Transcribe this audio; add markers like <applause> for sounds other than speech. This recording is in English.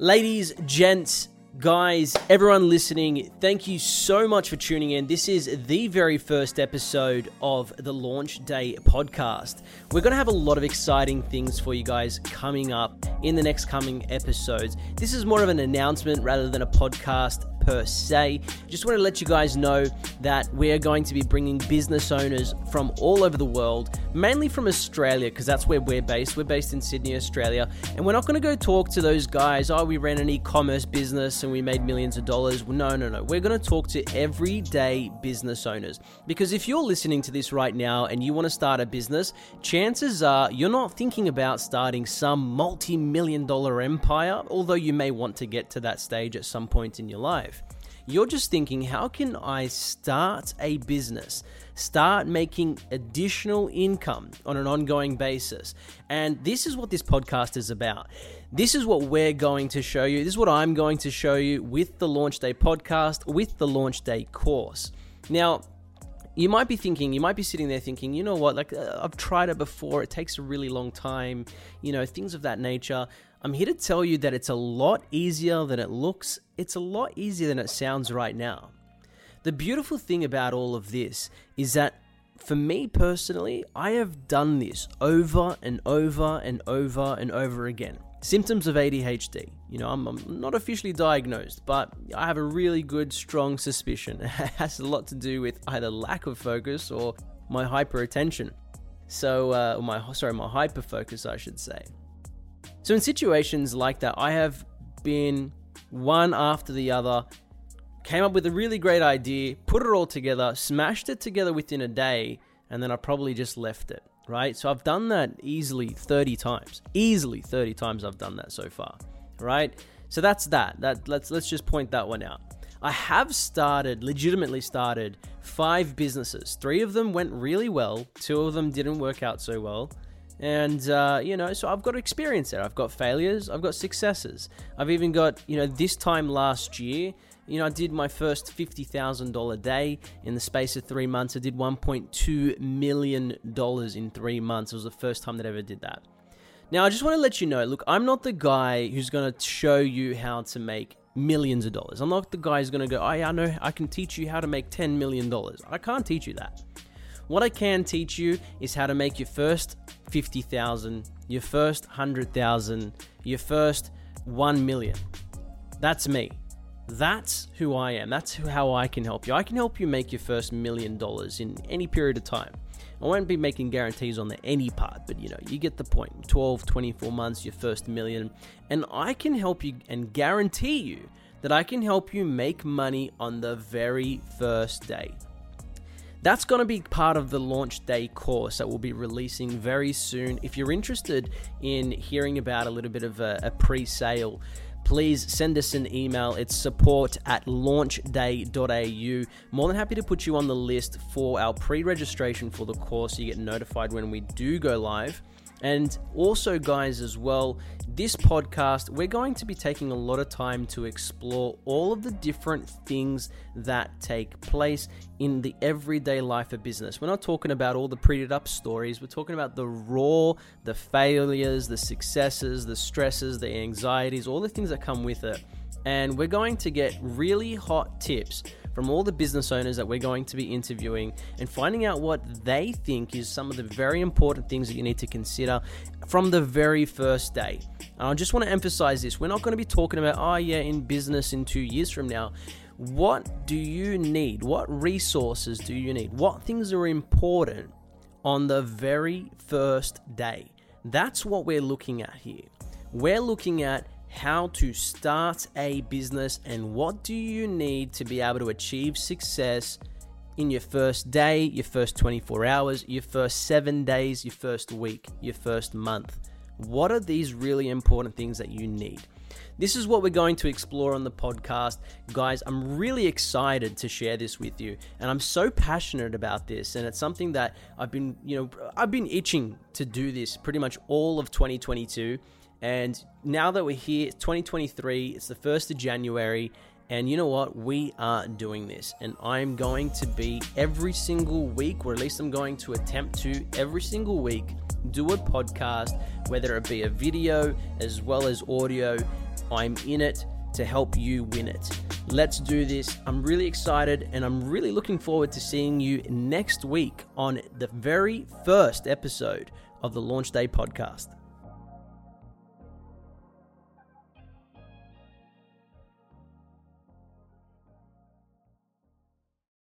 Ladies, gents, guys, everyone listening, thank you so much for tuning in. This is the very first episode of the Launch Day podcast. We're going to have a lot of exciting things for you guys coming up in the next coming episodes. This is more of an announcement rather than a podcast per se. Just want to let you guys know that we're going to be bringing business owners from all over the world, mainly from Australia, because that's where we're based. We're based in Sydney, Australia. And we're not going to go talk to those guys, oh, we ran an e commerce business and we made millions of dollars. No, no, no. We're going to talk to everyday business owners. Because if you're listening to this right now and you want to start a business, chances are you're not thinking about starting some multi million dollar empire, although you may want to get to that stage at some point in your life. You're just thinking, how can I start a business? Start making additional income on an ongoing basis. And this is what this podcast is about. This is what we're going to show you. This is what I'm going to show you with the Launch Day podcast, with the Launch Day course. Now, you might be thinking, you might be sitting there thinking, you know what, like uh, I've tried it before, it takes a really long time, you know, things of that nature. I'm here to tell you that it's a lot easier than it looks, it's a lot easier than it sounds right now. The beautiful thing about all of this is that for me personally, I have done this over and over and over and over again. Symptoms of ADHD. You know, I'm, I'm, not officially diagnosed, but I have a really good, strong suspicion. <laughs> It has a lot to do with either lack of focus or my hyperattention. So, uh, my sorry, my hyper focus, I should say. So, in situations like that, I have been one after the other, came up with a really great idea, put it all together, smashed it together within a day, and then I probably just left it, right? So, I've done that easily 30 times. Easily 30 times I've done that so far, right? So that's that. That let's let's just point that one out. I have started, legitimately started, five businesses. Three of them went really well. Two of them didn't work out so well. And, uh, you know, so I've got experience there. I've got failures, I've got successes. I've even got, you know, this time last year, you know, I did my first $50,000 day in the space of three months. I did $1.2 million in three months. It was the first time that I ever did that. Now, I just want to let you know look, I'm not the guy who's going to show you how to make millions of dollars. I'm not the guy who's going to go, oh, yeah, I know, I can teach you how to make $10 million. I can't teach you that. What I can teach you is how to make your first 50,000, your first 100,000, your first 1 million. That's me. That's who I am. That's how I can help you. I can help you make your first million dollars in any period of time. I won't be making guarantees on the any part, but you know, you get the point. 12, 24 months, your first million. And I can help you and guarantee you that I can help you make money on the very first day. That's going to be part of the launch day course that we'll be releasing very soon. If you're interested in hearing about a little bit of a, a pre sale, please send us an email. It's support at launchday.au. More than happy to put you on the list for our pre registration for the course you get notified when we do go live. And also, guys, as well, this podcast, we're going to be taking a lot of time to explore all of the different things that take place in the everyday life of business. We're not talking about all the prettied up stories, we're talking about the raw, the failures, the successes, the stresses, the anxieties, all the things that come with it. And we're going to get really hot tips from all the business owners that we're going to be interviewing and finding out what they think is some of the very important things that you need to consider from the very first day. And I just want to emphasize this we're not going to be talking about, oh, yeah, in business in two years from now. What do you need? What resources do you need? What things are important on the very first day? That's what we're looking at here. We're looking at how to start a business and what do you need to be able to achieve success in your first day, your first 24 hours, your first seven days, your first week, your first month. What are these really important things that you need? This is what we're going to explore on the podcast. Guys, I'm really excited to share this with you. And I'm so passionate about this. And it's something that I've been, you know, I've been itching to do this pretty much all of 2022. And now that we're here, 2023, it's the 1st of January, and you know what? We are doing this. And I'm going to be every single week, or at least I'm going to attempt to every single week, do a podcast, whether it be a video as well as audio, I'm in it to help you win it. Let's do this. I'm really excited and I'm really looking forward to seeing you next week on the very first episode of the Launch Day podcast.